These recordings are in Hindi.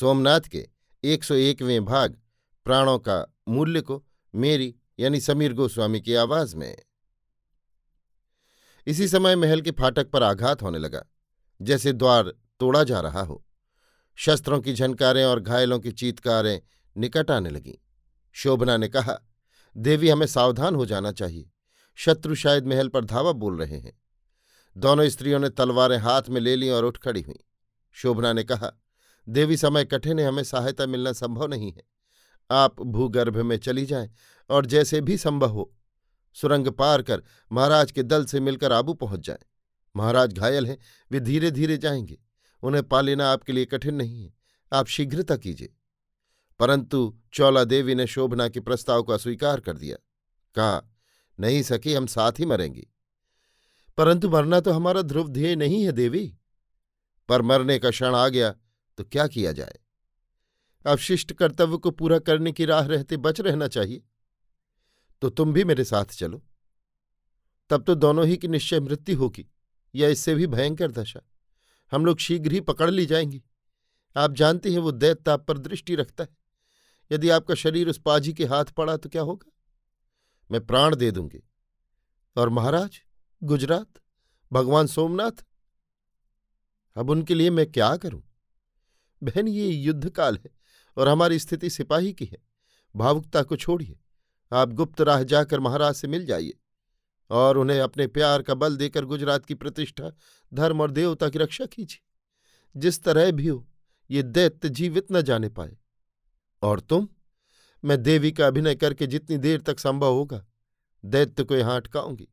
सोमनाथ के 101वें भाग, प्राणों का मूल्य को मेरी यानी समीर गोस्वामी की आवाज़ में। इसी समय महल के फाटक पर आघात होने लगा, जैसे द्वार तोड़ा जा रहा हो। शस्त्रों की झनकारें और घायलों की चीतकारें निकट आने लगीं। शोभना ने कहा, देवी, हमें सावधान हो जाना चाहिए। शत्रु शायद महल पर धावा बोल रहे हैं। दोनों स्त्रियों ने तलवारें हाथ में ले ली और उठ खड़ी हुई। शोभना ने कहा देवी समय कठिन है, हमें सहायता मिलना संभव नहीं है। आप भूगर्भ में चली जाएँ और जैसे भी संभव हो, सुरंग पार कर महाराज के दल से मिलकर आबू पहुँच जाएँ। महाराज घायल हैं, वे धीरे धीरे जाएँगे। उन्हें पा लेना आपके लिए कठिन नहीं है, आप शीघ्रता कीजिए। परंतु चौला देवी ने शोभना के प्रस्ताव को अस्वीकार कर दिया। कहा, नहीं सकी हम साथ ही मरेंगी। परंतु मरना तो हमारा ध्रुव ध्येय नहीं है देवी। पर मरने का क्षण आ गया तो क्या किया जाए? अवशिष्ट कर्तव्य को पूरा करने की राह रहते बच रहना चाहिए। तो तुम भी मेरे साथ चलो। तब तो दोनों ही की निश्चय मृत्यु होगी, या इससे भी भयंकर दशा। हम लोग शीघ्र ही पकड़ ली जाएँगी। आप जानते हैं वो दैत्य आप पर दृष्टि रखता है। यदि आपका शरीर उस पाजी के हाथ पड़ा तो क्या होगा? मैं प्राण दे दूँगी। और महाराज, गुजरात, भगवान सोमनाथ? अब उनके लिए मैं क्या करूँ? बहन, ये युद्ध काल है और हमारी स्थिति सिपाही की है। भावुकता को छोड़िए। आप गुप्त राह जाकर महाराज से मिल जाइए और उन्हें अपने प्यार का बल देकर गुजरात की प्रतिष्ठा, धर्म और देवता की रक्षा कीजिए। जिस तरह भी हो, ये दैत्य जीवित न जाने पाए। और तुम? मैं देवी का अभिनय करके जितनी देर तक संभव होगा, दैत्य को यहाँ अटकाऊँगी।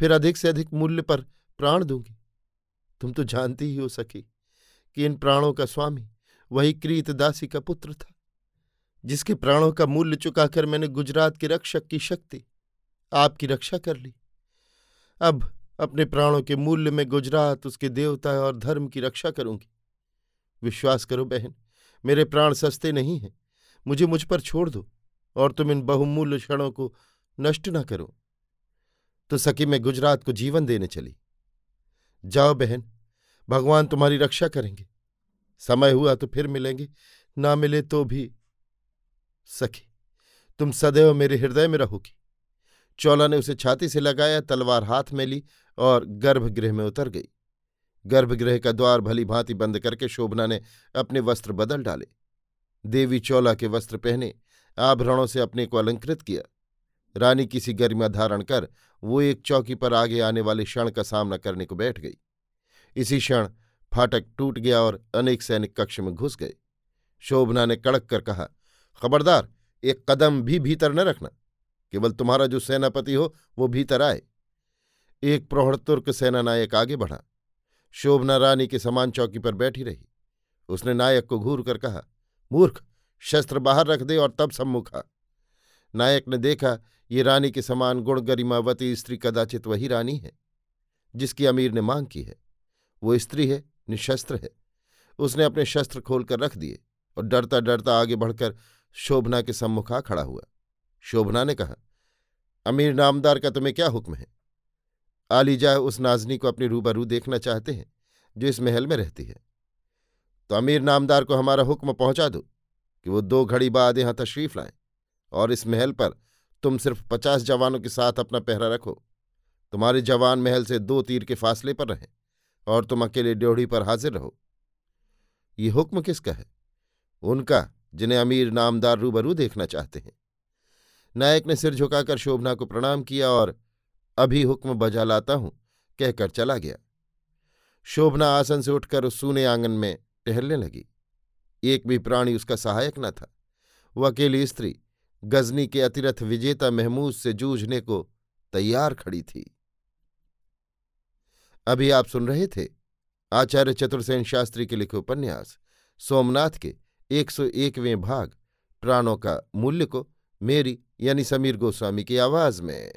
फिर अधिक से अधिक मूल्य पर प्राण दूँगी। तुम तो जानती ही हो सकी कि इन प्राणों का स्वामी वही कृतदासी का पुत्र था, जिसके प्राणों का मूल्य चुकाकर मैंने गुजरात के रक्षक की शक्ति आपकी रक्षा कर ली। अब अपने प्राणों के मूल्य में गुजरात, उसके देवता और धर्म की रक्षा करूँगी। विश्वास करो बहन, मेरे प्राण सस्ते नहीं हैं, मुझे मुझ पर छोड़ दो और तुम इन बहुमूल्य क्षणों को नष्ट न करो। तो सकी मैं गुजरात को जीवन देने चली। जाओ बहन भगवान तुम्हारी रक्षा करेंगे। समय हुआ तो फिर मिलेंगे, ना मिले तो भी सखी, तुम सदैव मेरे हृदय में रहोगी। चौला ने उसे छाती से लगाया, तलवार हाथ में ली और गर्भगृह में उतर गई। गर्भगृह का द्वार भली भांति बंद करके शोभना ने अपने वस्त्र बदल डाले। देवी चौला के वस्त्र पहने, आभरणों से अपने को अलंकृत किया। रानी किसी गरिमा धारण कर, वो एक चौकी पर आगे आने वाले क्षण का सामना करने को बैठ गई। इसी क्षण फाटक टूट गया और अनेक सैनिक कक्ष में घुस गए। शोभना ने कड़क कर कहा, खबरदार, एक कदम भी भीतर न रखना। केवल तुम्हारा जो सेनापति हो, वो भीतर आए। एक प्रौढ़ तुर्क सेना नायक आगे बढ़ा। शोभना रानी के समान चौकी पर बैठी रही। उसने नायक को घूर कर कहा, मूर्ख, शस्त्र बाहर रख दे और तब सम्मुखा नायक ने देखा, ये रानी के समान गुण गरिमावती स्त्री कदाचित वही रानी है, जिसकी अमीर ने मांग की है। वो स्त्री है, निशस्त्र है। उसने अपने शस्त्र खोलकर रख दिए और डरता डरता आगे बढ़कर शोभना के सम्मुख आ खड़ा हुआ। शोभना ने कहा, अमीर नामदार का तुम्हें क्या हुक्म है? आलीजा उस नाजनी को अपनी रूबरू देखना चाहते हैं, जो इस महल में रहती है। तो अमीर नामदार को हमारा हुक्म पहुँचा दो कि वो दो घड़ी बाद यहाँ तशरीफ़ लाएँ और इस महल पर तुम सिर्फ़ पचास जवानों के साथ अपना पहरा रखो। तुम्हारे जवान महल से दो तीर के फासले पर रहें। और तुम अकेले ड्योढ़ी पर हाजिर रहो। ये हुक्म किसका है? उनका, जिन्हें अमीर नामदार रूबरू देखना चाहते हैं। नायक ने सिर झुकाकर शोभना को प्रणाम किया और अभी हुक्म बजा लाता हूँ, कहकर चला गया। शोभना आसन से उठकर उस सूने आँगन में टहलने लगी। एक भी प्राणी उसका सहायक न था। वह अकेली स्त्री, गजनी के अतिरथ विजेता महमूद से जूझने को तैयार खड़ी थी। अभी आप सुन रहे थे आचार्य चतुर्सेन शास्त्री के लिखे उपन्यास, सोमनाथ के एक सौ एकवें भाग, प्राणों का मूल्य को मेरी यानी समीर गोस्वामी की आवाज़ में।